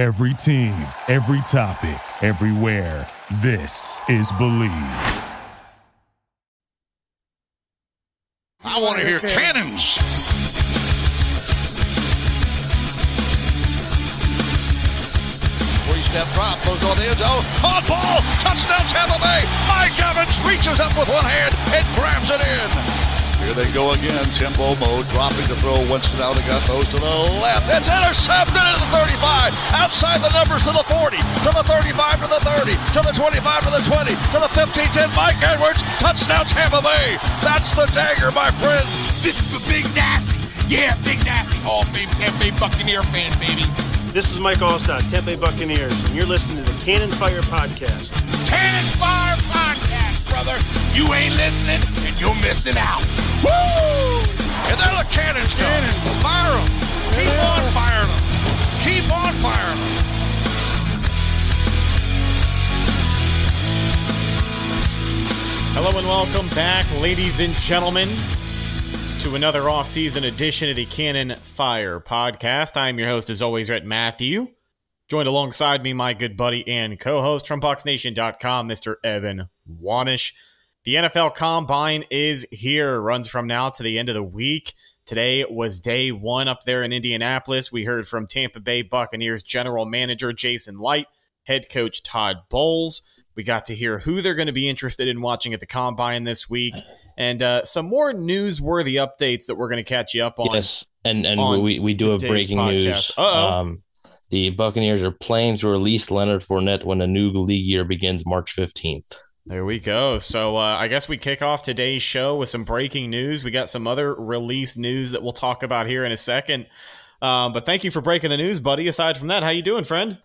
Every team, every topic, everywhere. This is Believe. I want to hear cannons. Three-step drop, goes on the end zone. On ball, touchdown Tampa Bay. Mike Evans reaches up with one hand and grabs it in. Here they go again. Timbo mode, dropping the throw. Winston out again, throws to the left. It's intercepted at the 35. Outside the numbers to the 40, to the 35, to the 30, to the 25, to the 20, to the 15, 10. Mike Edwards, touchdown Tampa Bay. That's the dagger, my friend. This is the Big Nasty. Yeah, Big Nasty. Hall of Fame Tampa Bay Buccaneer fan, baby. This is Mike Alstott, Tampa Bay Buccaneers, and you're listening to the Cannon Fire Podcast. Cannon Fire Podcast, brother. You ain't listening, and you're missing out. Woo! And there the cannons go. Fire them. Keep on firing them. Keep on firing them. Hello and welcome back, ladies and gentlemen, to another off-season edition of the Cannon Fire Podcast. I'm your host, as always, Rhett Matthew. Joined alongside me, my good buddy and co-host from BucsNation.com, Mr. Evan Wanish. The NFL Combine is here, runs from now to the end of the week. Today was day one up there in Indianapolis. We heard from Tampa Bay Buccaneers general manager Jason Licht, head coach Todd Bowles. We got to hear who they're going to be interested in watching at the combine this week, and uh, some more newsworthy updates that we're going to catch you up on. Yes, and and we we do have breaking podcast. news. Um, the Buccaneers are planning to release Leonard Fournette when the new league year begins March fifteenth. There we go. So uh, I guess we kick off today's show with some breaking news. We got some other release news that we'll talk about here in a second. Um, but thank you for breaking the news, buddy. Aside from that, how you doing, friend?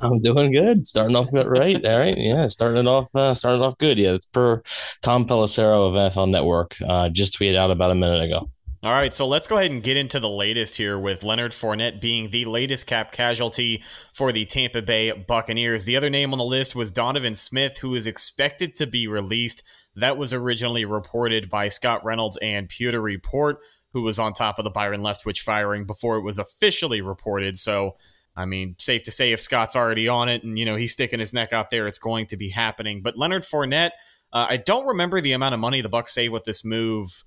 I'm doing good. Starting off right? All right, yeah, starting off, uh, starting off good. Yeah, it's per Tom Pelissero of NFL Network. Uh, just tweeted out about a minute ago. All right, so let's go ahead and get into the latest here with Leonard Fournette being the latest cap casualty for the Tampa Bay Buccaneers. The other name on the list was Donovan Smith, who is expected to be released. That was originally reported by Scott Reynolds and Pewter Report, who was on top of the Byron Leftwich firing before it was officially reported. So, I mean, safe to say if Scott's already on it and, you know, he's sticking his neck out there, it's going to be happening. But Leonard Fournette, uh, I don't remember the amount of money the Bucs saved with this move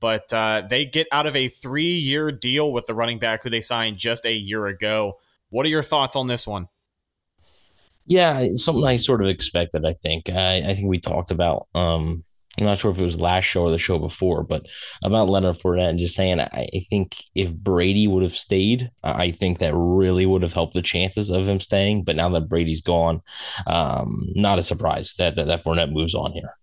but uh, they get out of a three year deal with the running back who they signed just a year ago. What are your thoughts on this one? Yeah, something I sort of expected. I think. I, I think we talked about. Um, I'm not sure if it was last show or the show before, but about Leonard Fournette and just saying, I, think if Brady would have stayed, I think that really would have helped the chances of him staying. But now that Brady's gone, um, not a surprise that that, that Fournette moves on here.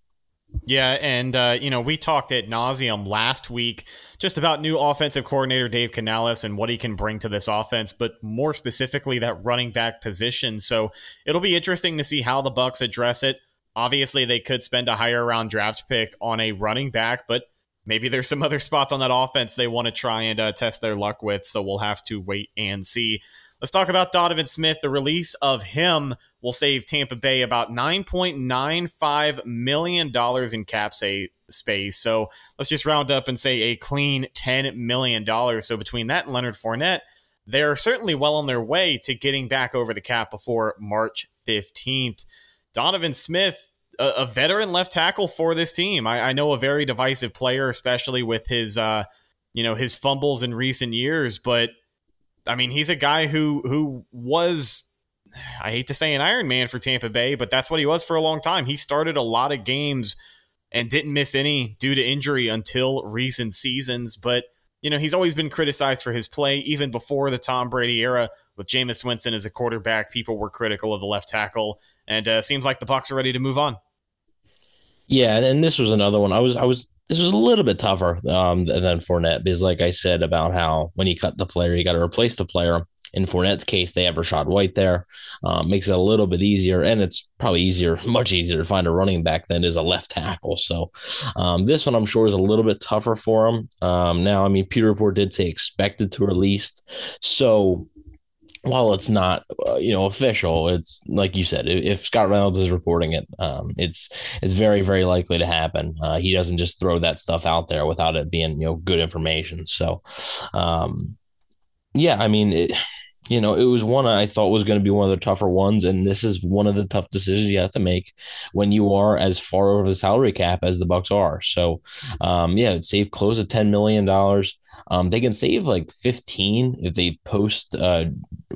Yeah, and uh, you know we talked at nauseum last week just about new offensive coordinator Dave Canales and what he can bring to this offense, but more specifically that running back position. So it'll be interesting to see how the Bucs address it. Obviously, they could spend a higher round draft pick on a running back, but maybe there's some other spots on that offense they want to try and uh, test their luck with. So we'll have to wait and see. Let's talk about Donovan Smith. The release of him will save Tampa Bay about $9.95 million in cap say, space. So let's just round up and say a clean $10 million. So between that and Leonard Fournette, they're certainly well on their way to getting back over the cap before March 15th. Donovan Smith, a, a veteran left tackle for this team. I, I, know a very divisive player, especially with his, uh, you know, his fumbles in recent years, but I mean, he's a guy who who was I hate to say an Iron Man for Tampa Bay, but that's what he was for a long time. He started a lot of games and didn't miss any due to injury until recent seasons. But you know, he's always been criticized for his play, even before the Tom Brady era with Jameis Winston as a quarterback. People were critical of the left tackle, and uh, seems like the Bucs are ready to move on. Yeah, and this was another one. I was I was this was a little bit tougher um, than Fournette because, like I said, about how when you cut the player, you got to replace the player. In Fournette's case, they have Rachaad White there, um, makes it a little bit easier, and it's probably easier, much easier to find a running back than is a left tackle. So um, this one, I'm sure, is a little bit tougher for him. Um, now, I mean, Pewter Report did say expected to release, so while it's not uh, you know official it's like you said if scott reynolds is reporting it um, it's it's very very likely to happen uh, he doesn't just throw that stuff out there without it being you know good information so um, yeah i mean it, you know, it was one I thought was going to be one of the tougher ones, and this is one of the tough decisions you have to make when you are as far over the salary cap as the Bucs are. So, um, yeah, save close to ten million dollars. Um, they can save like fifteen if they post, uh,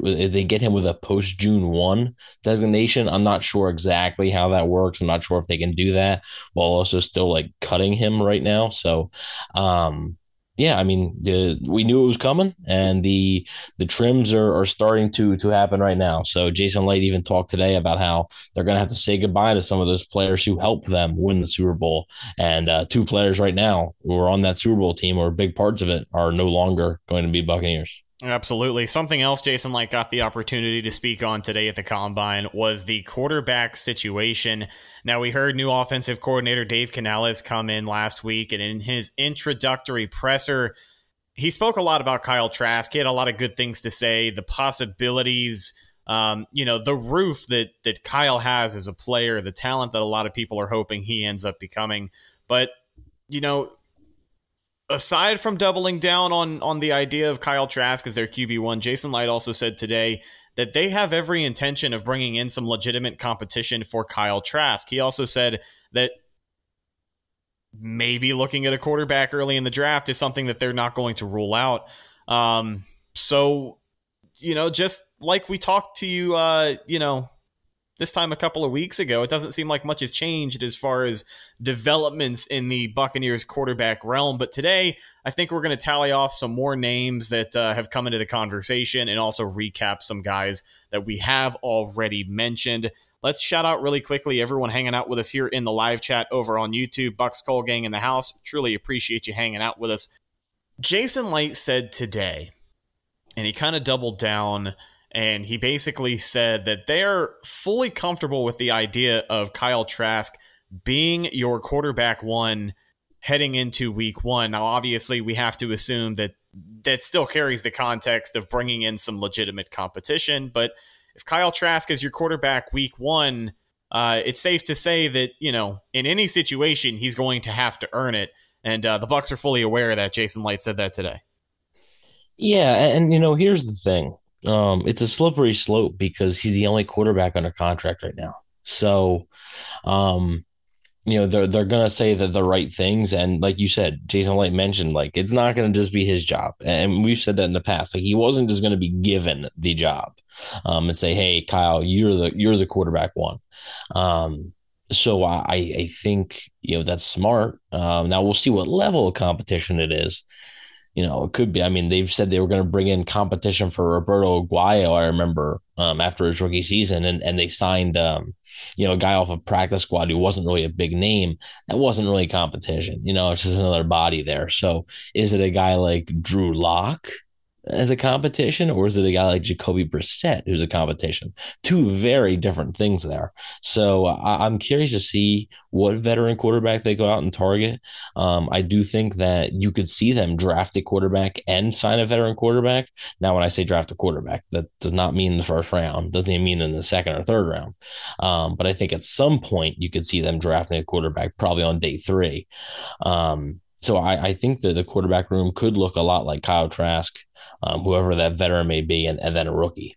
if they get him with a post June one designation. I'm not sure exactly how that works. I'm not sure if they can do that while also still like cutting him right now. So, um, yeah, I mean, the, we knew it was coming, and the the trims are, are starting to to happen right now. So Jason Licht even talked today about how they're going to have to say goodbye to some of those players who helped them win the Super Bowl, and uh, two players right now who are on that Super Bowl team or big parts of it are no longer going to be Buccaneers. Absolutely. Something else Jason Licht got the opportunity to speak on today at the combine was the quarterback situation. Now, we heard new offensive coordinator Dave Canales come in last week, and in his introductory presser, he spoke a lot about Kyle Trask. He had a lot of good things to say, the possibilities, um, you know, the roof that that Kyle has as a player, the talent that a lot of people are hoping he ends up becoming. But, you know, aside from doubling down on on the idea of Kyle Trask as their QB one, Jason Licht also said today that they have every intention of bringing in some legitimate competition for Kyle Trask. He also said that maybe looking at a quarterback early in the draft is something that they're not going to rule out. Um, so, you know, just like we talked to you, uh, you know, this time a couple of weeks ago. It doesn't seem like much has changed as far as developments in the Buccaneers quarterback realm. But today, I think we're going to tally off some more names that uh, have come into the conversation and also recap some guys that we have already mentioned. Let's shout out really quickly everyone hanging out with us here in the live chat over on YouTube. Bucks Cole Gang in the house. Truly appreciate you hanging out with us. Jason Licht said today, and he kind of doubled down and he basically said that they're fully comfortable with the idea of Kyle Trask being your quarterback one heading into week one. Now, obviously, we have to assume that that still carries the context of bringing in some legitimate competition. But if Kyle Trask is your quarterback week one, uh, it's safe to say that you know in any situation he's going to have to earn it, and uh, the Bucs are fully aware of that. Jason Licht said that today. Yeah, and you know here's the thing: um, it's a slippery slope because he's the only quarterback under contract right now. So, um, you know, they're they're gonna say that the right things, and like you said, Jason Licht mentioned, like it's not gonna just be his job, and we've said that in the past. Like he wasn't just gonna be given the job, um, and say, "Hey, Kyle, you're the you're the quarterback one." Um, so I I think you know that's smart. Um, now we'll see what level of competition it is you know, it could be. I mean, they've said they were going to bring in competition for Roberto Aguayo. I remember um, after his rookie season, and and they signed, um, you know, a guy off a of practice squad who wasn't really a big name. That wasn't really competition. You know, it's just another body there. So, is it a guy like Drew Lock? As a competition, or is it a guy like Jacoby Brissett who's a competition? Two very different things there. So I, am curious to see what veteran quarterback they go out and target. Um, I do think that you could see them draft a quarterback and sign a veteran quarterback. Now, when I say draft a quarterback, that does not mean the first round, doesn't even mean in the second or third round. Um, but I think at some point you could see them drafting a quarterback probably on day three. Um, so I, I, think that the quarterback room could look a lot like Kyle Trask, um, whoever that veteran may be, and, and then a rookie.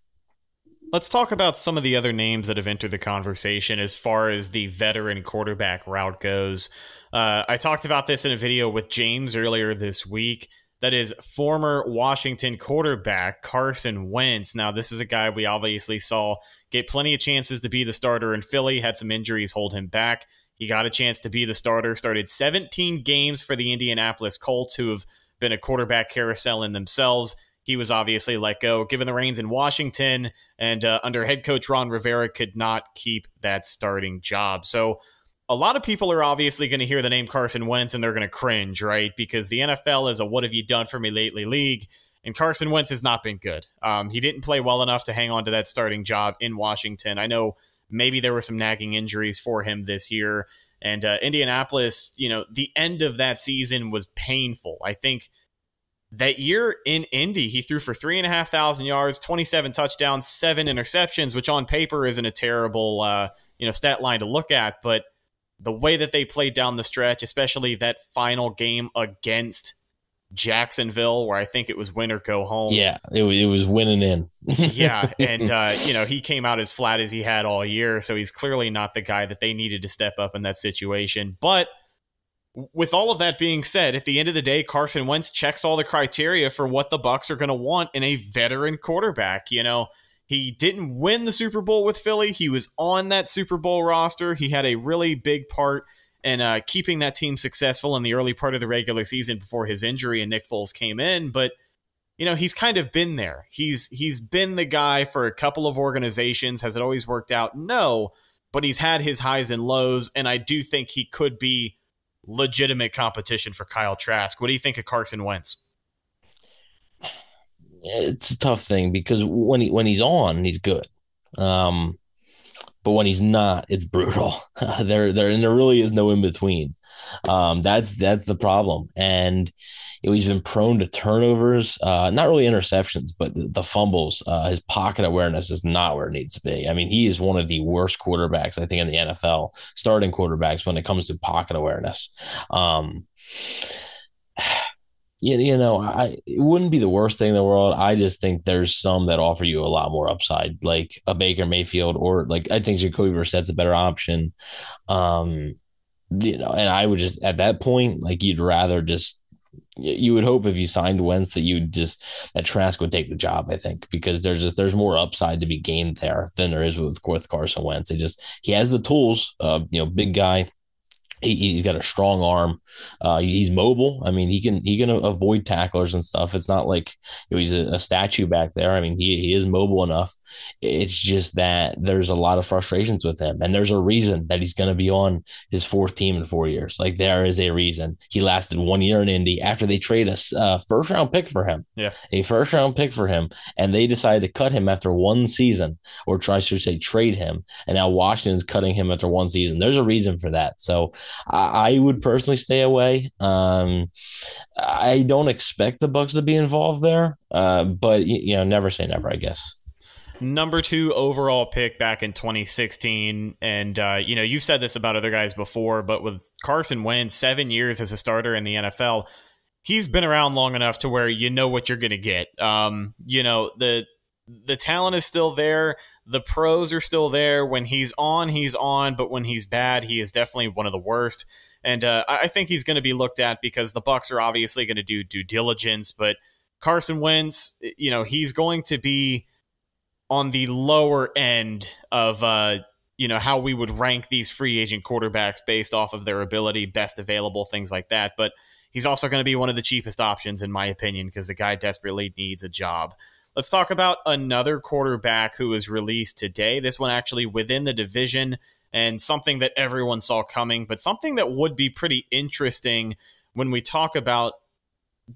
Let's talk about some of the other names that have entered the conversation as far as the veteran quarterback route goes. Uh, I talked about this in a video with James earlier this week. That is former Washington quarterback Carson Wentz. Now, this is a guy we obviously saw get plenty of chances to be the starter in Philly, had some injuries hold him back. He got a chance to be the starter, started 17 games for the Indianapolis Colts, who have been a quarterback carousel in themselves. He was obviously let go, given the reins in Washington, and uh, under head coach Ron Rivera could not keep that starting job. So a lot of people are obviously going to hear the name Carson Wentz and they're going to cringe, right? Because the NFL is a "What have you done for me lately?" league, and Carson Wentz has not been good. Um, he didn't play well enough to hang on to that starting job in Washington. I know Maybe there were some nagging injuries for him this year. And uh, Indianapolis, you know, the end of that season was painful. I think that year in Indy, he threw for three and a half thousand yards, 27 touchdowns, seven interceptions, which on paper isn't a terrible, uh, you know, stat line to look at. But the way that they played down the stretch, especially that final game against Jacksonville, where I think it was win or go home. Yeah, it, it was winning in. yeah, and uh, you know he came out as flat as he had all year, so he's clearly not the guy that they needed to step up in that situation. But with all of that being said, at the end of the day, Carson Wentz checks all the criteria for what the Bucs are going to want in a veteran quarterback. You know, he didn't win the Super Bowl with Philly. He was on that Super Bowl roster. He had a really big part in uh, keeping that team successful in the early part of the regular season before his injury and Nick Foles came in. But you know, he's kind of been there. He's he's been the guy for a couple of organizations. Has it always worked out? No, but he's had his highs and lows, and I do think he could be legitimate competition for Kyle Trask. What do you think of Carson Wentz? It's a tough thing because when he when he's on, he's good. Um, but when he's not, it's brutal. there, there, and there really is no in between. Um, that's that's the problem, and you know, he's been prone to turnovers, uh, not really interceptions, but the, the fumbles. Uh, his pocket awareness is not where it needs to be. I mean, he is one of the worst quarterbacks I think in the NFL, starting quarterbacks when it comes to pocket awareness. Um, you, you know, I it wouldn't be the worst thing in the world. I just think there's some that offer you a lot more upside, like a Baker Mayfield, or like I think Jacoby Brissett's a better option. Um, you know, and I would just at that point, like you'd rather just you would hope if you signed Wentz that you'd just that Trask would take the job. I think because there's just there's more upside to be gained there than there is with, with Carson Wentz. He just he has the tools. Uh, you know, big guy, he, has got a strong arm. Uh, he's mobile. I mean, he can he can avoid tacklers and stuff. It's not like you know, he's a, a, statue back there. I mean, he, he is mobile enough. It's just that there's a lot of frustrations with him, and there's a reason that he's going to be on his fourth team in four years. Like there is a reason he lasted one year in Indy after they trade a uh, first round pick for him. Yeah, a first round pick for him, and they decided to cut him after one season, or try to say trade him, and now Washington's cutting him after one season. There's a reason for that. So I, I would personally stay away. Um, I don't expect the Bucs to be involved there, uh, but you know, never say never. I guess number two overall pick back in 2016. And, uh, you know, you've said this about other guys before, but with Carson Wentz, seven years as a starter in the NFL, he's been around long enough to where you know what you're going to get. Um, you know, the the talent is still there. The pros are still there. When he's on, he's on, but when he's bad, he is definitely one of the worst. And uh, I think he's going to be looked at because the Bucs are obviously going to do due diligence. But Carson Wentz, you know, he's going to be on the lower end of uh, you know how we would rank these free agent quarterbacks based off of their ability, best available, things like that. But he's also going to be one of the cheapest options, in my opinion, because the guy desperately needs a job. Let's talk about another quarterback who was released today. This one actually within the division and something that everyone saw coming, but something that would be pretty interesting when we talk about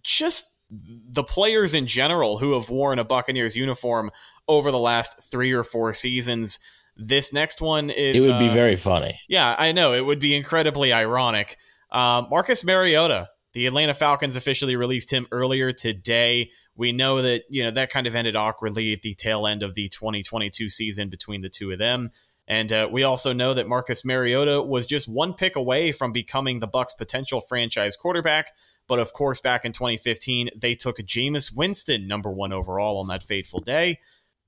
just the players in general who have worn a Buccaneers uniform over the last three or four seasons. This next one is. It would be uh, very funny. Yeah, I know. It would be incredibly ironic. Uh, Marcus Mariota, the Atlanta Falcons officially released him earlier today. We know that, you know, that kind of ended awkwardly at the tail end of the 2022 season between the two of them. And uh, we also know that Marcus Mariota was just one pick away from becoming the Bucs' potential franchise quarterback. But of course, back in 2015, they took Jameis Winston, number one overall, on that fateful day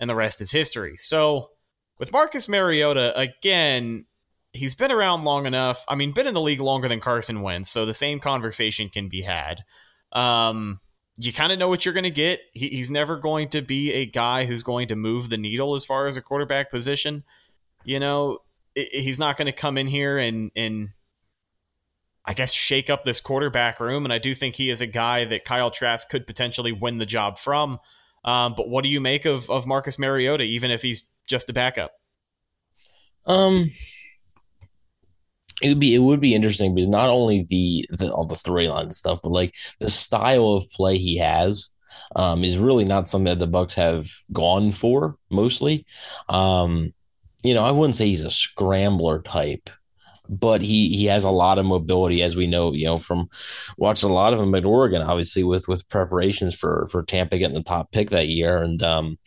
and the rest is history. So with Marcus Mariota, again, he's been around long enough. I mean, been in the league longer than Carson Wentz, so the same conversation can be had. Um, you kind of know what you're going to get. He, he's never going to be a guy who's going to move the needle as far as a quarterback position. You know, it, he's not going to come in here and and I guess shake up this quarterback room. And I do think he is a guy that Kyle Trask could potentially win the job from. Um, but what do you make of of Marcus Mariota, even if he's just a backup? Um, it would be it would be interesting because not only the, the all the storyline and stuff, but like the style of play he has um, is really not something that the Bucs have gone for mostly. Um, you know, I wouldn't say he's a scrambler type, but he he has a lot of mobility, as we know, you know, from watching a lot of him at Oregon, obviously with with preparations for for Tampa getting the top pick that year, and um,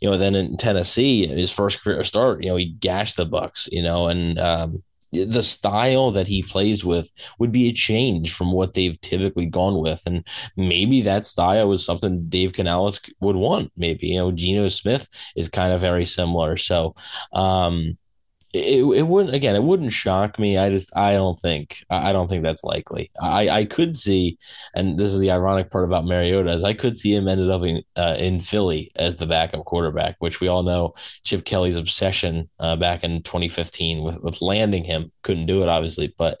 you know, then in Tennessee, his first career start, you know, he gashed the Bucs, you know, and um, the style that he plays with would be a change from what they've typically gone with. And maybe that style was something Dave Canales would want. Maybe, you know, Geno Smith is kind of very similar. So, um, it, it wouldn't again it wouldn't shock me. I just i don't think i don't think that's likely. I i could see and this is the ironic part about mariota is i could see him ended up in uh, in philly as the backup quarterback which we all know chip kelly's obsession uh, back in 2015 with, with landing him. Couldn't do it obviously but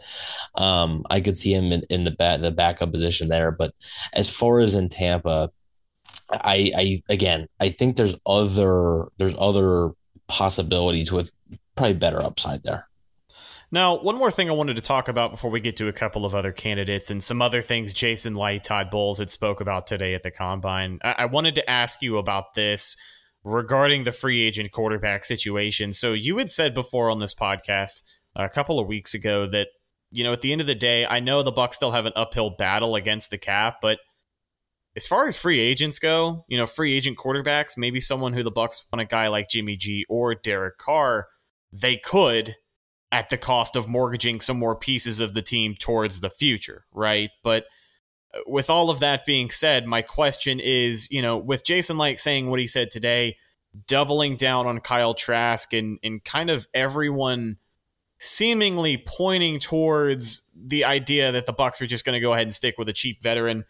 um i could see him in, in the back the backup position there. But as far as in tampa I, I again, I think there's other there's other possibilities with probably better upside there. Now, one more thing I wanted to talk about before we get to a couple of other candidates and some other things Jason Licht, Todd Bowles had spoke about today at the combine. I, I wanted to ask you about this regarding the free agent quarterback situation. So you had said before on this podcast a couple of weeks ago that you know at the end of the day, I know the Bucs still have an uphill battle against the cap, but as far as free agents go, you know, free agent quarterbacks, maybe someone who the Bucs want a guy like Jimmy G or Derek Carr they could at the cost of mortgaging some more pieces of the team towards the future, right? But uh, with all of that being said, my question is, you know, with Jason Licht saying what he said today, doubling down on Kyle Trask and and kind of everyone seemingly pointing towards the idea that the Bucs are just going to go ahead and stick with a cheap veteran.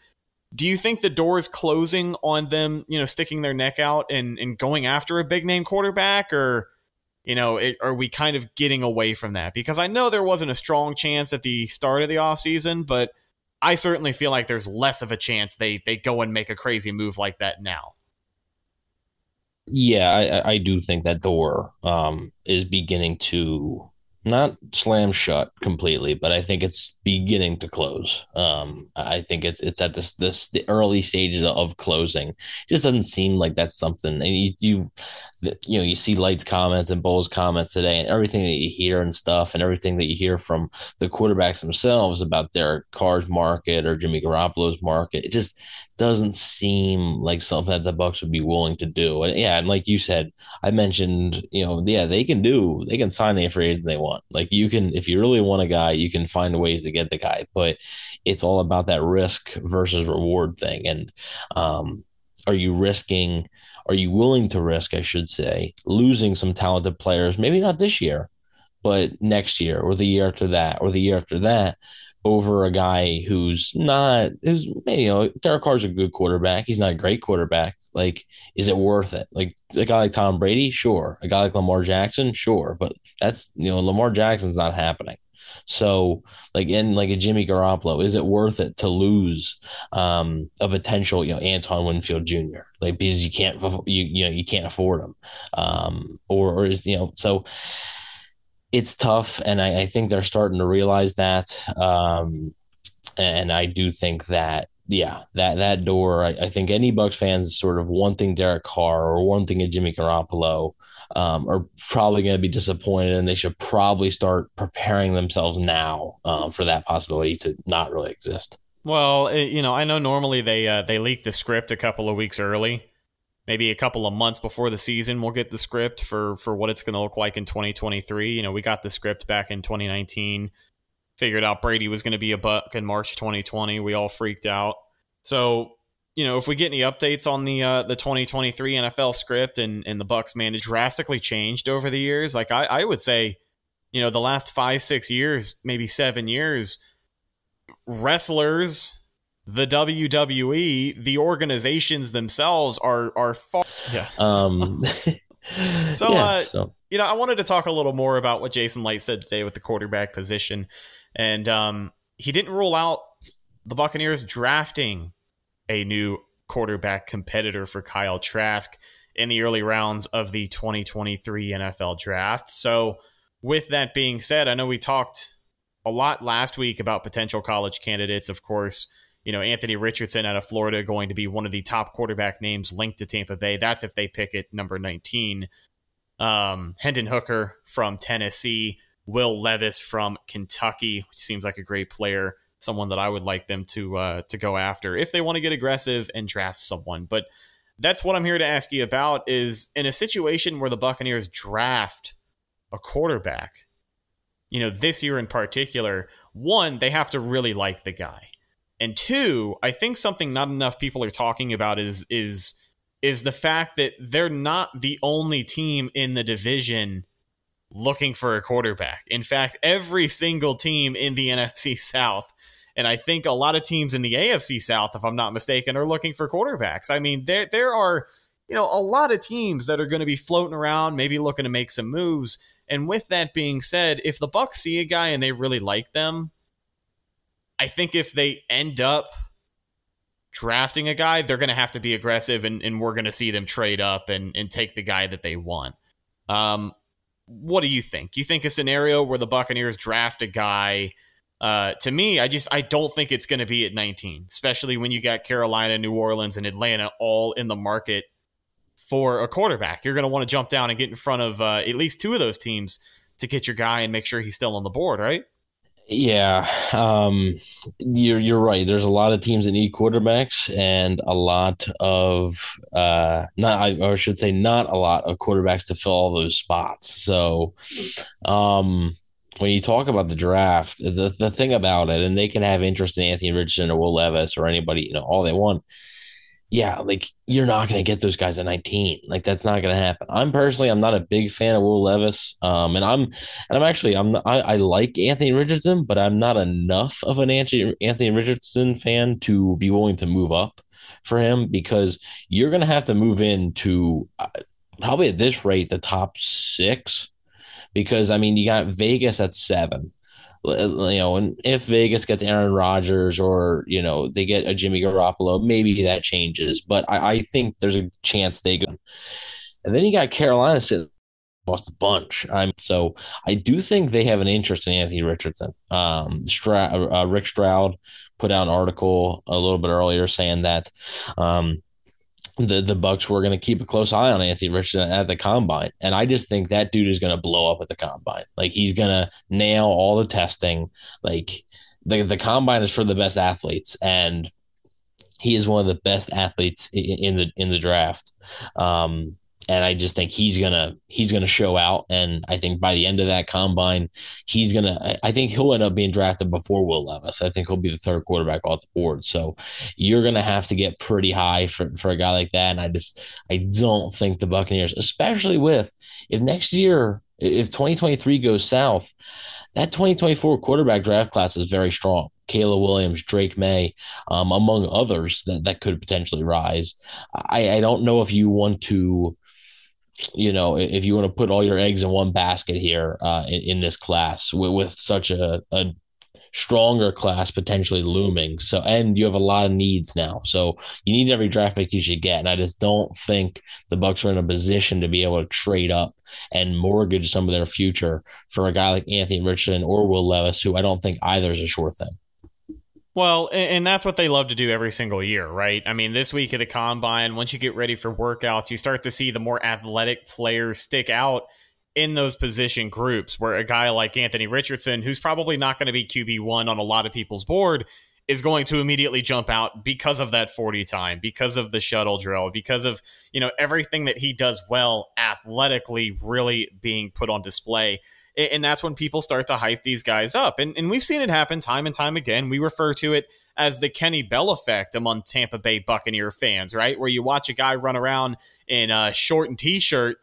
Do you think the door is closing on them, you know, sticking their neck out and, and going after a big name quarterback or you know, it, are we kind of getting away from that? Because I know there wasn't a strong chance at the start of the offseason, but I certainly feel like there's less of a chance they they go and make a crazy move like that now. Yeah, I, I do think that door um, is beginning to not slam shut completely, but I think it's beginning to close. Um, I think it's it's at this this the early stages of closing. It just doesn't seem like that's something. And you you you know you see Licht's comments and Bowles' comments today, and everything that you hear and stuff, and everything that you hear from the quarterbacks themselves about their cars market or Jimmy Garoppolo's market. It just doesn't seem like something that the Bucs would be willing to do. And yeah, and like you said, I mentioned, you know, yeah, they can do, they can sign a free agent they want. Like you can, if you really want a guy, you can find ways to get the guy. But it's all about that risk versus reward thing. And um, are you risking? Are you willing to risk? I should say, losing some talented players. Maybe not this year, but next year or the year after that or the year after that over a guy who's not who's you know Derek Carr's a good quarterback. He's not a great quarterback. Like, is it worth it? Like a guy like Tom Brady, sure. A guy like Lamar Jackson, sure. But that's you know Lamar Jackson's not happening. So like in like a Jimmy Garoppolo, is it worth it to lose um, a potential you know Antoine Winfield Jr. like because you can't you you know you can't afford him um, or or is you know so it's tough, and I, I, think they're starting to realize that. Um, and I do think that yeah, that that door. I, I, think any Bucs fans sort of wanting Derek Carr or wanting a Jimmy Garoppolo um, are probably going to be disappointed, and they should probably start preparing themselves now um, for that possibility to not really exist. Well, you know, I know normally they uh, they leak the script a couple of weeks early, maybe a couple of months before the season we'll get the script for for what it's going to look like in 2023 you know we got the script back in 2019 figured out brady was going to be a buck in march 2020 we all freaked out. So you know if we get any updates on the uh, the 2023 nfl script and and the bucks man it drastically changed over the years. Like i i would say you know the last five six years maybe seven years wrestlers the WWE, the organizations themselves are are far. Yeah. Um, so, yeah, uh, so, you know, I wanted to talk a little more about what Jason Licht said today with the quarterback position, and um, he didn't rule out the Buccaneers drafting a new quarterback competitor for Kyle Trask in the early rounds of the 2023 NFL draft. So, with that being said, I know we talked a lot last week about potential college candidates, of course you know, Anthony Richardson out of Florida going to be one of the top quarterback names linked to Tampa Bay. That's if they pick it number 19. Um, Hendon Hooker from Tennessee, Will Levis from Kentucky, which seems like a great player, someone that I would like them to uh, to go after if they want to get aggressive and draft someone. But that's what I'm here to ask you about is in a situation where the Buccaneers draft a quarterback, you know, this year in particular, one, they have to really like the guy. And two, I think something not enough people are talking about is is is the fact that they're not the only team in the division looking for a quarterback. In fact, every single team in the NFC South, and I think a lot of teams in the AFC South, if I'm not mistaken, are looking for quarterbacks. I mean, there there are you know a lot of teams that are going to be floating around, maybe looking to make some moves. And with that being said, if the Bucs see a guy and they really like them, I think if they end up drafting a guy, they're going to have to be aggressive, and, and we're going to see them trade up and, and take the guy that they want. Um, what do you think? You think a scenario where the Buccaneers draft a guy? Uh, to me, I just I don't think it's going to be at 19, especially when you got Carolina, New Orleans, and Atlanta all in the market for a quarterback. You're going to want to jump down and get in front of uh, at least two of those teams to get your guy and make sure he's still on the board, right? Yeah, um, you're you're right. There's a lot of teams that need quarterbacks, and a lot of uh, not I or should say not a lot of quarterbacks to fill all those spots. So, um, when you talk about the draft, the the thing about it, and they can have interest in Anthony Richardson or Will Levis or anybody, you know, all they want yeah, like you're not going to get those guys at 19. Like that's not going to happen. I'm personally, I'm not a big fan of Will Levis. Um, and I'm, and I'm actually, I'm, I, I like Anthony Richardson, but I'm not enough of an Anthony Anthony Richardson fan to be willing to move up for him because you're going to have to move into uh, probably at this rate the top six because I mean you got Vegas at seven you know, and if Vegas gets Aaron Rodgers or you know they get a Jimmy Garoppolo, maybe that changes. But I, I think there's a chance they go. And then you got Carolina sitting lost a bunch. I'm so I do think they have an interest in Anthony Richardson. Um, uh, Rick Stroud put out an article a little bit earlier saying that um, the the Bucs were going to keep a close eye on Anthony Richardson at the combine, and I just think that dude is going to blow up at the combine. Like he's going to nail all the testing. Like the the combine is for the best athletes, and he is one of the best athletes in the in the draft. Um, and I just think he's gonna he's gonna show out. And I think by the end of that combine, he's gonna. I think he'll end up being drafted before Will Levis. I think he'll be the third quarterback off the board. So you're gonna have to get pretty high for for a guy like that. And I just I don't think the Buccaneers, especially with if next year if 2023 goes south, that 2024 quarterback draft class is very strong. Caleb Williams, Drake Maye, um, among others that, that could potentially rise. I, I don't know if you want to you know, if you want to put all your eggs in one basket here uh, in, in this class with, with such a, a stronger class potentially looming. So, and you have a lot of needs now. So you need every draft pick you should get. And I just don't think the Bucs are in a position to be able to trade up and mortgage some of their future for a guy like Anthony Richardson or Will Levis, who I don't think either is a sure thing. Well, and that's what they love to do every single year, right? I mean, this week at the combine, once you get ready for workouts, you start to see the more athletic players stick out in those position groups where a guy like Anthony Richardson, who's probably not going to be QB1 on a lot of people's board, is going to immediately jump out because of that 40 time, because of the shuttle drill, because of, you know, everything that he does well athletically really being put on display and that's when people start to hype these guys up. And, and we've seen it happen time and time again. We refer to it as the Kenny Bell effect among Tampa Bay Buccaneer fans, right? Where you watch a guy run around in a short and t-shirt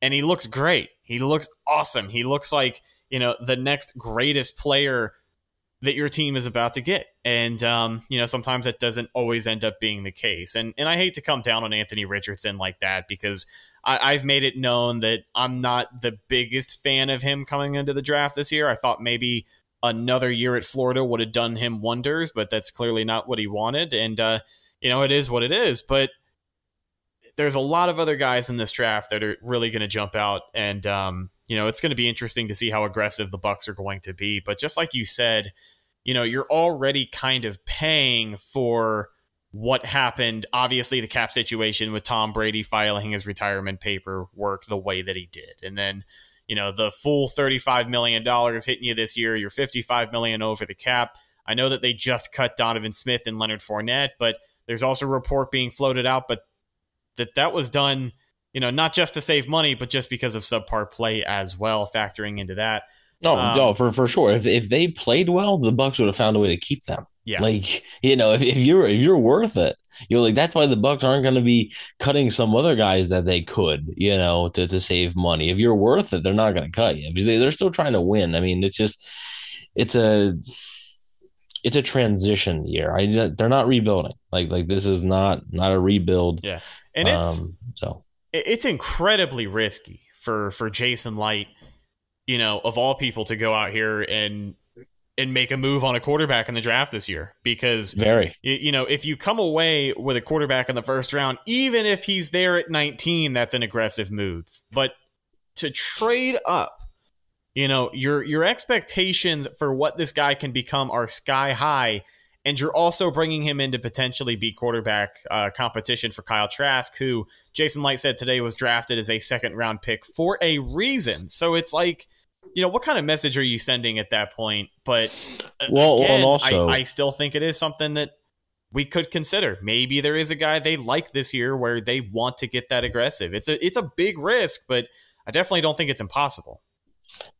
and he looks great. He looks awesome. He looks like, you know, the next greatest player that your team is about to get. And um, you know, sometimes that doesn't always end up being the case. And and I hate to come down on Anthony Richardson like that because I, have made it known that I'm not the biggest fan of him coming into the draft this year. I thought maybe another year at Florida would have done him wonders, but that's clearly not what he wanted. And uh, you know, it is what it is. But there's a lot of other guys in this draft that are really going to jump out, and um, you know, it's going to be interesting to see how aggressive the Bucs are going to be. But just like you said, you know, you're already kind of paying for what happened. Obviously, the cap situation with Tom Brady filing his retirement paperwork the way that he did, and then you know the full thirty-five million dollars hitting you this year. You're fifty-five million over the cap. I know that they just cut Donovan Smith and Leonard Fournette, but there's also a report being floated out, but that that was done, you know, not just to save money, but just because of subpar play as well, factoring into that. No, Um, no, for for sure. If if they played well, the Bucs would have found a way to keep them. Yeah. Like you know, if, if you're if you're worth it, you know, like that's why the Bucs aren't going to be cutting some other guys that they could, you know, to to save money. If you're worth it, they're not going to cut you because they, they're still trying to win. I mean, it's just it's a it's a transition year. I they're not rebuilding. Like like this is not not a rebuild. Yeah. And it's Um, so it's incredibly risky for for Jason Licht, you know, of all people to go out here and and make a move on a quarterback in the draft this year because very you, you know if you come away with a quarterback in the first round, even if he's there at 19, that's an aggressive move. But to trade up, you know, your your expectations for what this guy can become are sky high. And you're also bringing him in to potentially be quarterback uh, competition for Kyle Trask, who Jason Licht said today was drafted as a second round pick for a reason. So it's like, you know, what kind of message are you sending at that point? But uh, Well, and again, also- I, I still think it is something that we could consider. Maybe there is a guy they like this year where they want to get that aggressive. It's a it's a big risk, but I definitely don't think it's impossible.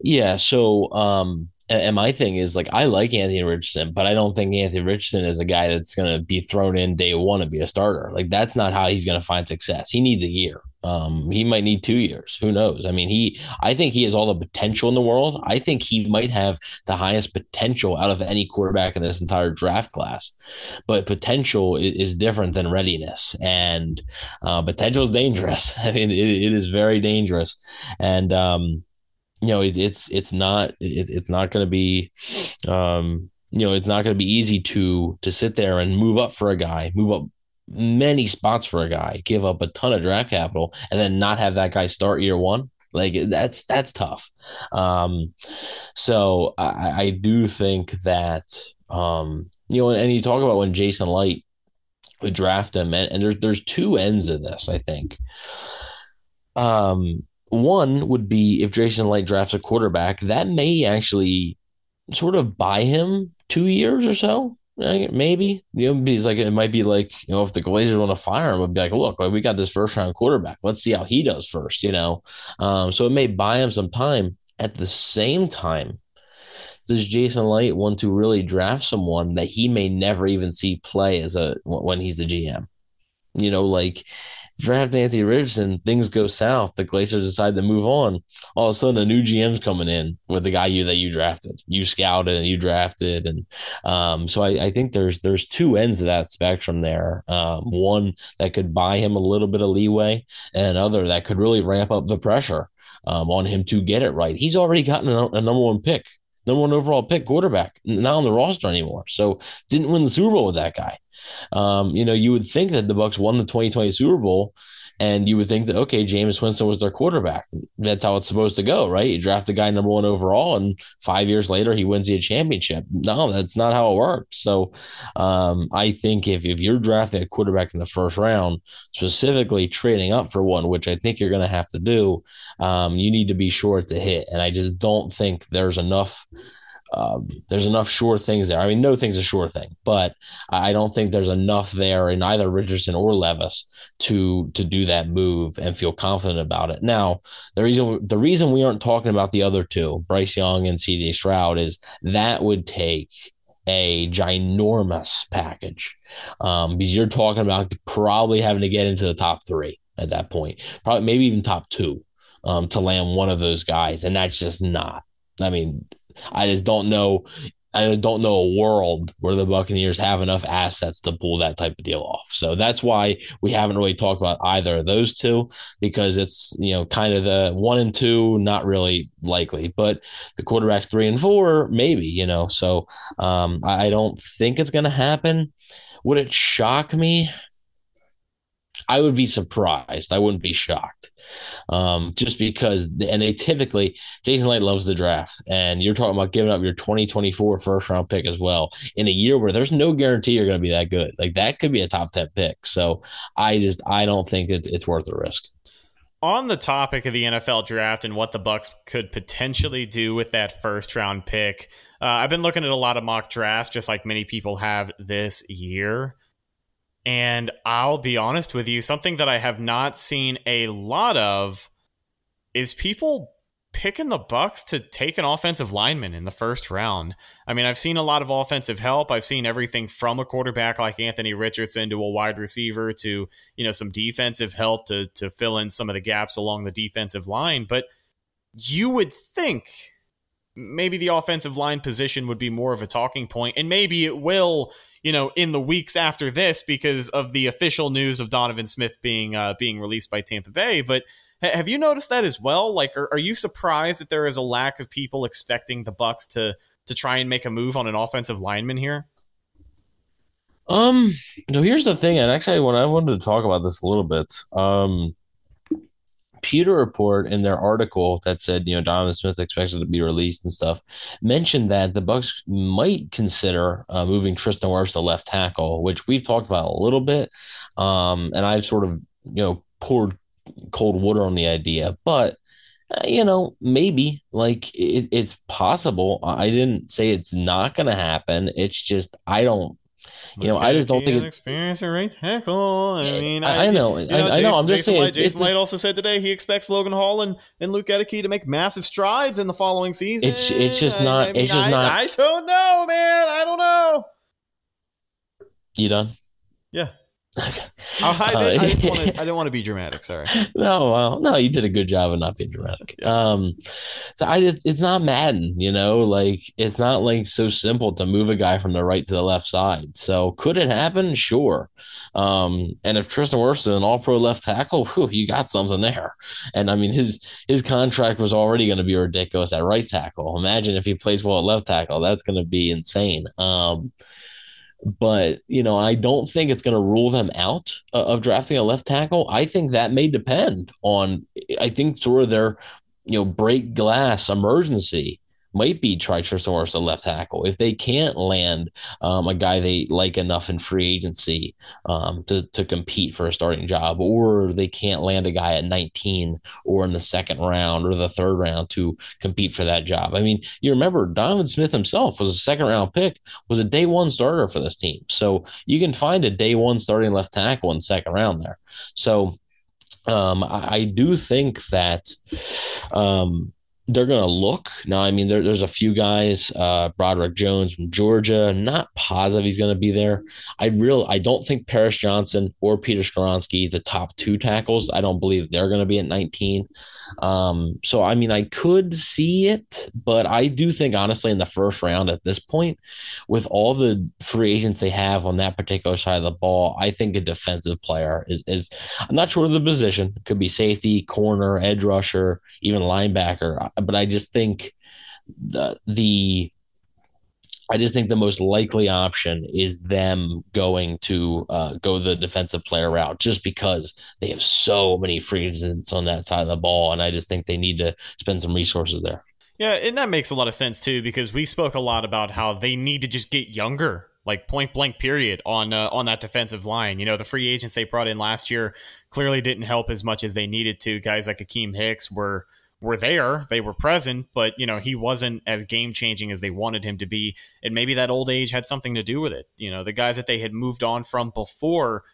Yeah, so um and my thing is like I like Anthony Richardson, but I don't think Anthony Richardson is a guy that's going to be thrown in day one and be a starter. Like that's not how he's going to find success. He needs a year. Um, he might need two years. Who knows? I mean, he. I think he has all the potential in the world. I think he might have the highest potential out of any quarterback in this entire draft class. But potential is, is different than readiness, and uh, potential is dangerous. I mean, it, it is very dangerous, and um, you know, it, it's it's not it, it's not going to be, um, you know, it's not going to be easy to to sit there and move up for a guy, move up many spots for a guy, give up a ton of draft capital, and then not have that guy start year one. Like that's that's tough. Um, so I, I do think that um, you know, and, and you talk about when Jason Licht would draft him, and, and there's there's two ends of this. I think. Um, one would be if Jason Licht drafts a quarterback, that may actually sort of buy him two years or so. Maybe you know, because like it might be like you know if the Glazers want to fire him, it'd be like, look, like we got this first round quarterback. Let's see how he does first, you know. Um, so it may buy him some time. At the same time, does Jason Licht want to really draft someone that he may never even see play as a when he's the GM? You know, like draft Anthony Richardson, things go south. The Glazers decide to move on. All of a sudden, a new GM's coming in with the guy you that you drafted, you scouted and you drafted, and um, so I, I think there's there's two ends of that spectrum there. Um, one that could buy him a little bit of leeway, and another that could really ramp up the pressure um, on him to get it right. He's already gotten a, a number one pick, number one overall pick quarterback, not on the roster anymore. So didn't win the Super Bowl with that guy. Um, you know, you would think that the Bucs won the 2020 Super Bowl, and you would think that okay, Jameis Winston was their quarterback. That's how it's supposed to go, right? You draft the guy number one overall, and five years later he wins you a championship. No, that's not how it works. So, um, I think if if you're drafting a quarterback in the first round, specifically trading up for one, which I think you're going to have to do, um, you need to be sure to hit. And I just don't think there's enough um, there's enough sure things there. I mean, no thing's a sure thing, but I don't think there's enough there in either Richardson or Levis to to do that move and feel confident about it. Now, the reason the reason we aren't talking about the other two, Bryce Young and CJ Stroud, is that would take a ginormous package um, because you're talking about probably having to get into the top three at that point, probably maybe even top two um, to land one of those guys, and that's just not. I mean, I just don't know. I don't know a world where the Buccaneers have enough assets to pull that type of deal off. So that's why we haven't really talked about either of those two because it's you know kind of the one and two, not really likely, but the quarterbacks three and four, maybe you know. So um, I don't think it's going to happen. Would it shock me? I would be surprised. I wouldn't be shocked. Um, just because, and they typically, Jason Licht loves the draft, and you're talking about giving up your 2024 first round pick as well in a year where there's no guarantee you're going to be that good. Like that could be a top 10 pick. So I just, I don't think it's, it's worth the risk. On the topic of the NFL draft and what the Bucs could potentially do with that first round pick, uh, I've been looking at a lot of mock drafts, just like many people have this year. And I'll be honest with you, something that I have not seen a lot of is people picking the Bucs to take an offensive lineman in the first round. I mean, I've seen a lot of offensive help. I've seen everything from a quarterback like Anthony Richardson to a wide receiver to, you know, some defensive help to to fill in some of the gaps along the defensive line, but you would think maybe the offensive line position would be more of a talking point and maybe it will you know in the weeks after this because of the official news of Donovan Smith being uh, being released by Tampa Bay but have you noticed that as well? Like, are, are you surprised that there is a lack of people expecting the Bucs to to try and make a move on an offensive lineman here? Um, no, here's the thing, and actually, when I wanted to talk about this a little bit, um, Pewter Report in their article that said, you know, Donovan Smith expected to be released and stuff, mentioned that the Bucs might consider uh, moving Tristan Wirfs to left tackle, which we've talked about a little bit. Um, and I've sort of, you know, poured cold water on the idea, but uh, you know, maybe like it, it's possible. I didn't say it's not going to happen. It's just I don't. You know, I just don't think it's experience a right tackle. I mean, I, I know, you know, I, I, know. I'm just Jason saying. Licht, Jason Licht also said today he expects Logan Hall and, and Luke Goedeke to make massive strides in the following season. It's it's just not. I mean, it's just not. I don't know, man. I don't know. You done? Yeah. I, I, did, I, didn't want to, I didn't want to be dramatic. Sorry. No, well, no, you did a good job of not being dramatic. Yeah. Um, so I just, it's not Madden, you know, like it's not like so simple to move a guy from the right to the left side. So could it happen? Sure. Um, and if Tristan Wirfs is an all pro left tackle, whew, you got something there. And I mean, his, his contract was already going to be ridiculous at right tackle. Imagine if he plays well at left tackle, that's going to be insane. Um, but you know i don't think it's going to rule them out uh, of drafting a left tackle. I think that may depend on i think sort of their you know break glass emergency might be Wirfs a left tackle. If they can't land um, a guy they like enough in free agency um, to, to compete for a starting job, or they can't land a guy at 19 or in the second round or the third round to compete for that job. I mean, you remember Donovan Smith himself was a second round pick, was a day one starter for this team. So you can find a day one starting left tackle in second round there. So um, I, I do think that um, they're going to look now. I mean, there, there's a few guys, uh, Broderick Jones from Georgia. Not positive he's going to be there. I real I don't think Paris Johnson or Peter Skoronski, the top two tackles, I don't believe they're going to be at 19. Um, so I mean, I could see it, but I do think honestly in the first round at this point, with all the free agents they have on that particular side of the ball, I think a defensive player is is I'm not sure of the position. It could be safety, corner, edge rusher, even linebacker but I just think the the I just think the most likely option is them going to uh, go the defensive player route, just because they have so many free agents on that side of the ball, and I just think they need to spend some resources there. Yeah, and that makes a lot of sense too, because we spoke a lot about how they need to just get younger, like point blank period on uh, on that defensive line. You know, the free agents they brought in last year clearly didn't help as much as they needed to. Guys like Akiem Hicks were were there, they were present, but you know he wasn't as game changing as they wanted him to be, and maybe that old age had something to do with it. You know, the guys that they had moved on from before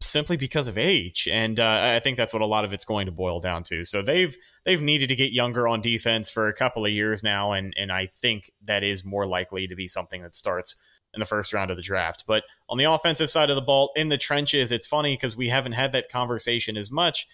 simply because of age, and uh, I think that's what a lot of it's going to boil down to. So they've they've needed to get younger on defense for a couple of years now, and and I think that is more likely to be something that starts in the first round of the draft. But on the offensive side of the ball, in the trenches, it's funny because we haven't had that conversation as much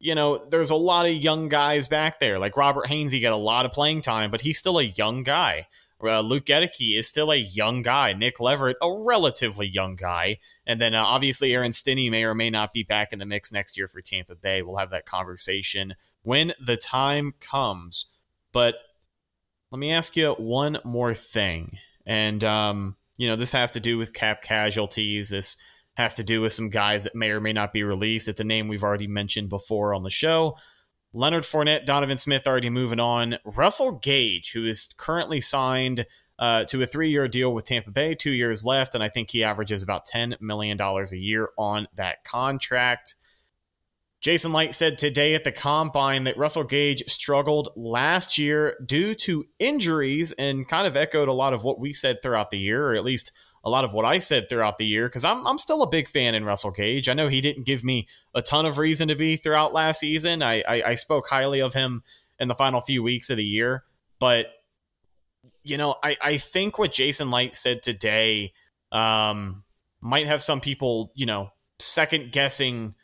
you know, there's a lot of young guys back there. Like Robert Hainsey got a lot of playing time, but he's still a young guy. Uh, Luke Goedeke is still a young guy. Nick Leverett, a relatively young guy. And then uh, obviously Aaron Stinnie may or may not be back in the mix next year for Tampa Bay. We'll have that conversation when the time comes. But let me ask you one more thing. And, um, you know, this has to do with cap casualties. This has to do with some guys that may or may not be released. It's a name we've already mentioned before on the show. Leonard Fournette, Donovan Smith already moving on. Russell Gage, who is currently signed uh, to a three year deal with Tampa Bay, two years left, and I think he averages about $10 million a year on that contract. Jason Licht said today at the combine that Russell Gage struggled last year due to injuries and kind of echoed a lot of what we said throughout the year, or at least a lot of what I said throughout the year because I'm I'm still a big fan in Russell Gage. I know he didn't give me a ton of reason to be throughout last season. I I, I spoke highly of him in the final few weeks of the year. But you know, I, I think what Jason Licht said today um, might have some people, you know, second guessing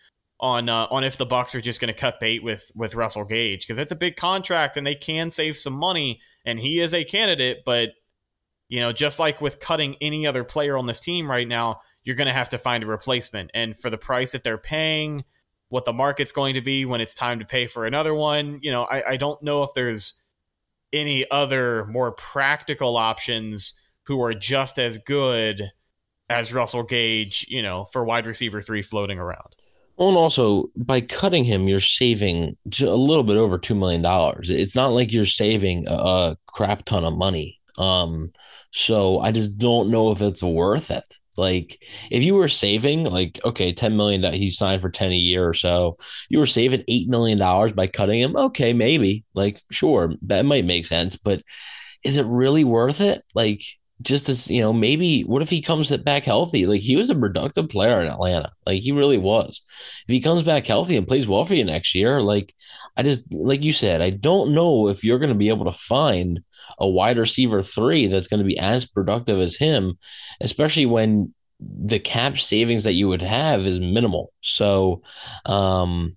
on uh, on if the Bucs are just going to cut bait with with Russell Gage because it's a big contract and they can save some money and he is a candidate, but you know, just like with cutting any other player on this team right now, you're going to have to find a replacement. And for the price that they're paying, what the market's going to be when it's time to pay for another one, you know, I, I don't know if there's any other more practical options who are just as good as Russell Gage, you know, for wide receiver three floating around. Well, and also by cutting him, you're saving a little bit over two million dollars. It's not like you're saving a crap ton of money. Um, so I just don't know if it's worth it. Like if you were saving like okay, 10 million that he signed for 10 a year or so, you were saving 8 million dollars by cutting him. Okay, maybe. Like sure, that might make sense, but is it really worth it? Like just as you know, maybe what if he comes back healthy? Like he was a productive player in Atlanta. Like he really was. If he comes back healthy and plays well for you next year, like I just like you said, I don't know if you're going to be able to find a wide receiver three that's going to be as productive as him, especially when the cap savings that you would have is minimal. So, um,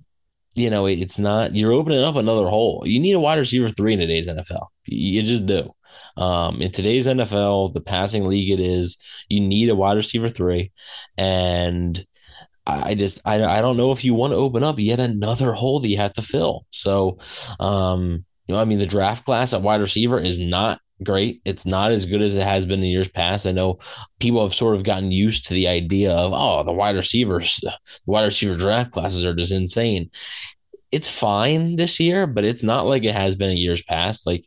you know, it's not you're opening up another hole. You need a wide receiver three in today's NFL. You just do. Um, in today's NFL, the passing league it is, you need a wide receiver three. And I just I, I don't know if you want to open up yet another hole that you have to fill. So um, you know, I mean the draft class at wide receiver is not great. It's not as good as it has been in years past. I know people have sort of gotten used to the idea of, oh, the wide receivers, the wide receiver draft classes are just insane it's fine this year, but it's not like it has been in years past. Like,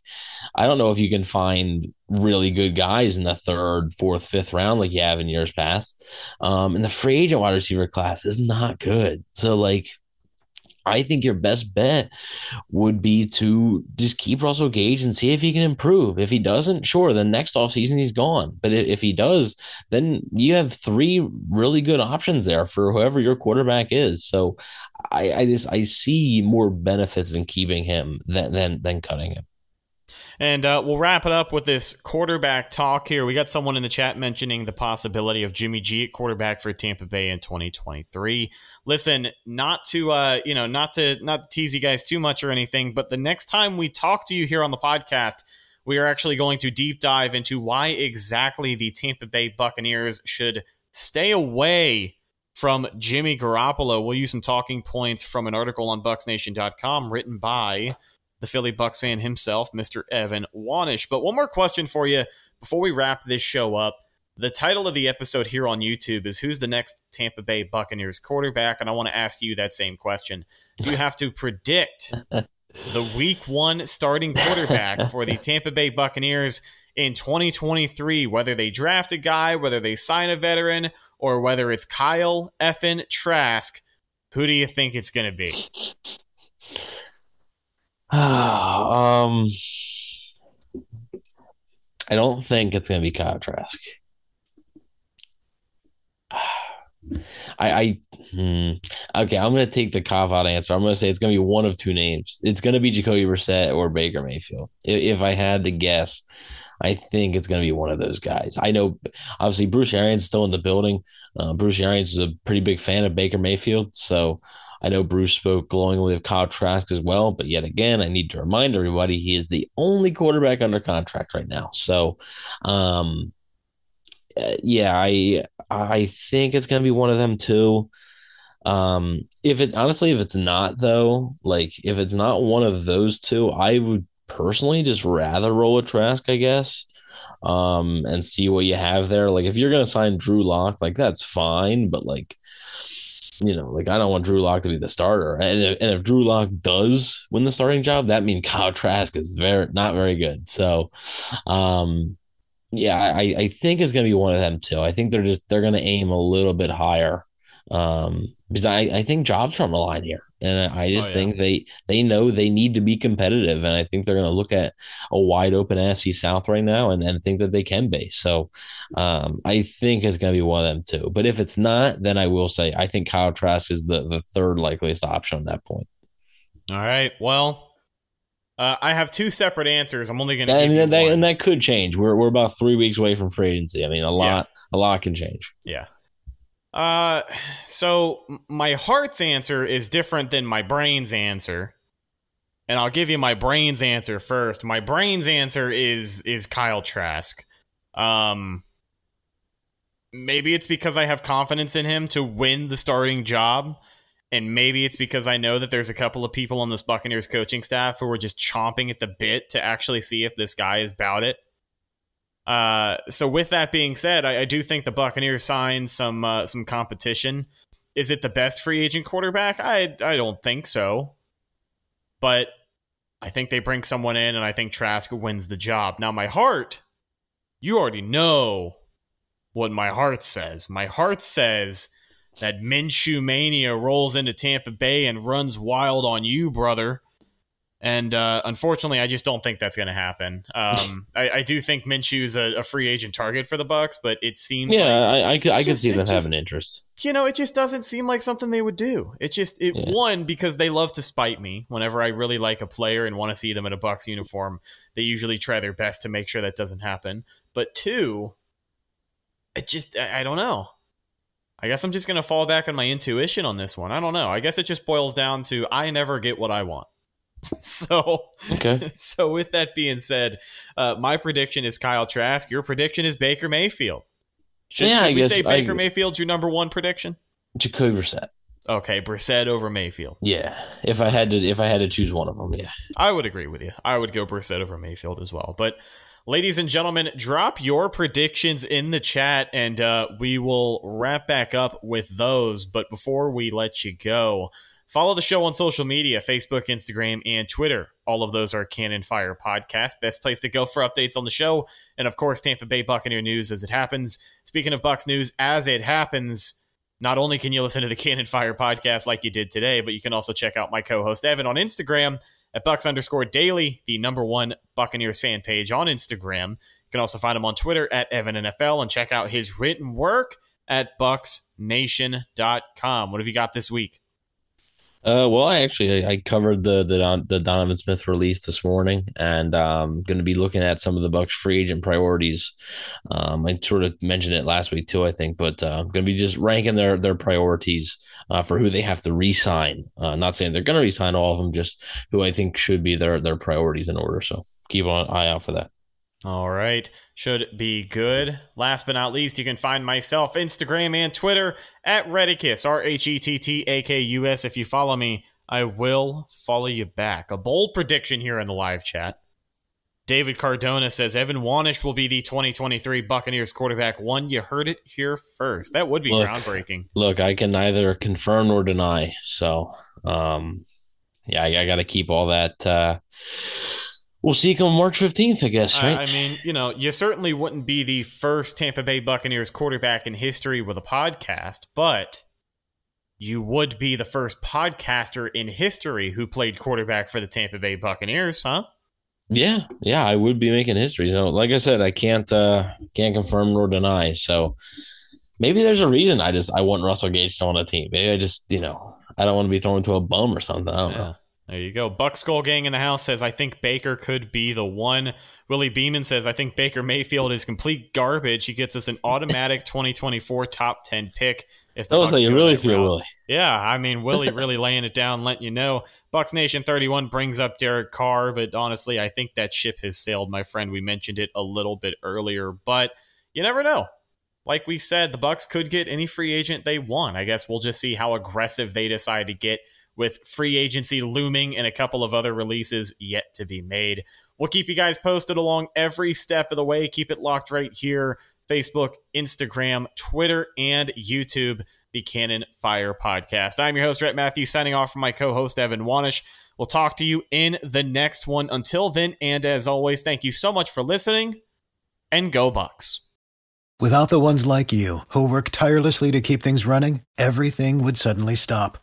I don't know if you can find really good guys in the third, fourth, fifth round like you have in years past. Um, and the free agent wide receiver class is not good. So, like, I think your best bet would be to just keep Russell Gage and see if he can improve. If he doesn't, sure, then next offseason he's gone. But if he does, then you have three really good options there for whoever your quarterback is. So I, I just I see more benefits in keeping him than than, than cutting him. And uh, we'll wrap it up with this quarterback talk here. We got someone in the chat mentioning the possibility of Jimmy G at quarterback for Tampa Bay in 2023. Listen, not to uh, you know, not to not tease you guys too much or anything, but the next time we talk to you here on the podcast, we are actually going to deep dive into why exactly the Tampa Bay Buccaneers should stay away from Jimmy Garoppolo. We'll use some talking points from an article on BucsNation.com written by the Philly Bucs fan himself, Mr. Evan Wanish. But one more question for you before we wrap this show up. The title of the episode here on YouTube is Who's the Next Tampa Bay Buccaneers Quarterback? And I want to ask you that same question. If you have to predict the week one starting quarterback for the Tampa Bay Buccaneers in 2023, whether they draft a guy, whether they sign a veteran, or whether it's Kyle effin Trask, who do you think it's going to be? um, I don't think it's going to be Kyle Trask. I, I hmm, okay. I'm gonna take the cop out answer. I'm gonna say it's gonna be one of two names. It's gonna be Jacoby Brissett or Baker Mayfield. If, if I had to guess, I think it's gonna be one of those guys. I know, obviously, Bruce Arians still in the building. Uh, Bruce Arians is a pretty big fan of Baker Mayfield, so I know Bruce spoke glowingly of Kyle Trask as well, but yet again, I need to remind everybody he is the only quarterback under contract right now. So, um, uh, yeah, I I think it's gonna be one of them too. Um, if it honestly, if it's not though, like if it's not one of those two, I would personally just rather roll a Trask, I guess, um, and see what you have there. Like if you're gonna sign Drew Lock, like that's fine, but like you know, like I don't want Drew Lock to be the starter. And if, and if Drew Lock does win the starting job, that means Kyle Trask is very not very good. So, um, yeah, I, I think it's gonna be one of them too. I think they're just they're gonna aim a little bit higher. Um, because I, I think jobs from the line here. And I just oh, yeah. think they they know they need to be competitive. And I think they're going to look at a wide open NFC South right now and, and think that they can be. So um, I think it's going to be one of them too. But if it's not, then I will say I think Kyle Trask is the, the third likeliest option on that point. All right. Well, uh, I have two separate answers. I'm only going to And, give that, and that could change. We're we're about three weeks away from free agency. I mean, a lot a lot can change. Yeah. Uh, so my heart's answer is different than my brain's answer, and I'll give you my brain's answer first. My brain's answer is is Kyle Trask. Um, maybe it's because I have confidence in him to win the starting job, and maybe it's because I know that there's a couple of people on this Buccaneers coaching staff who are just chomping at the bit to actually see if this guy is about it. Uh, so with that being said, I, I do think the Buccaneers signed some uh, some competition. Is it the best free agent quarterback? I I don't think so, but I think they bring someone in, and I think Trask wins the job. Now, my heart, you already know what my heart says. My heart says that Minshew mania rolls into Tampa Bay and runs wild on you, brother. And uh, unfortunately, I just don't think that's going to happen. Um, I, I do think Minshew's a, a free agent target for the Bucs, but it seems Yeah, like, I I could, I could see them just- having interest. you know, it just doesn't seem like something they would do. It just it Yeah. one because they love to spite me. Whenever I really like a player and want to see them in a Bucs uniform, they usually try their best to make sure that doesn't happen. But two, it just I, I don't know. I guess I'm just gonna fall back on my intuition on this one. I don't know. I guess it just boils down to I never get what I want. so Okay. so with that being said, uh, my prediction is Kyle Trask. Your prediction is Baker Mayfield. Should, Yeah, should I we say I- Baker Mayfield's your number one prediction? Jacoby Brissett. Okay, Brissett over Mayfield. Yeah. If I had to if I had to choose one of them, yeah. I would agree with you. I would go Brissett over Mayfield as well. But ladies and gentlemen, drop your predictions in the chat and uh, we will wrap back up with those. But before we let you go, follow the show on social media Facebook, Instagram, and Twitter. All of those are Cannon Fire Podcast. Best place to go for updates on the show. And of course, Tampa Bay Buccaneer news as it happens. Speaking of Bucs news, as it happens, not only can you listen to the Cannon Fire podcast like you did today, but you can also check out my co-host Evan on Instagram at Bucs underscore daily, the number one Buccaneers fan page on Instagram. You can also find him on Twitter at Evan NFL and check out his written work at bucsnation.com. What have you got this week? Uh, well, I actually I covered the the Don, the Donovan Smith release this morning, and um, going to be looking at some of the Bucs free agent priorities. Um, I sort of mentioned it last week too, I think, but uh, I'm going to be just ranking their their priorities uh, for who they have to re-sign. Uh, not saying they're going to re-sign all of them, just who I think should be their their priorities in order. So keep an eye out for that. All right. Should be good. Last but not least, you can find myself Instagram and Twitter at Rhettakus, R H E T T A K U S. If you follow me, I will follow you back. A bold prediction here in the live chat. David Cardona says Evan Wanish will be the 2023 Buccaneers quarterback. One, you heard it here first. That would be Look. groundbreaking. Look, I can neither confirm nor deny. So, um, yeah, I, I got to keep all that. Uh, we'll see come March 15th, I guess, right? I, I mean, you know, you certainly wouldn't be the first Tampa Bay Buccaneers quarterback in history with a podcast, but you would be the first podcaster in history who played quarterback for the Tampa Bay Buccaneers, huh? Yeah, yeah, I would be making history. So, like I said, I can't uh can't confirm nor deny. So maybe there's a reason I just I want Russell Gage still on the team. Maybe I just you know I don't want to be thrown into a bum or something. I don't Yeah. know. There you go. Buck Skull Gang in the house says, I think Baker could be the one. Willie Beeman says, I think Baker Mayfield is complete garbage. He gets us an automatic 2024 top 10 pick. If That was Bucs how you really feel, route. Willie. Yeah, I mean Willie really laying it down, letting you know. Bucks Nation 31 brings up Derek Carr, but honestly, I think that ship has sailed, my friend. We mentioned it a little bit earlier, but you never know. Like we said, the Bucs could get any free agent they want. I guess we'll just see how aggressive they decide to get with free agency looming and a couple of other releases yet to be made. We'll keep you guys posted along every step of the way. Keep it locked right here Facebook, Instagram, Twitter, and YouTube, the Cannon Fire Podcast. I'm your host, Rhett Matthews, signing off from my co host, Evan Wanish. We'll talk to you in the next one. Until then, and as always, thank you so much for listening, and go Bucs. Without the ones like you, who work tirelessly to keep things running, everything would suddenly stop.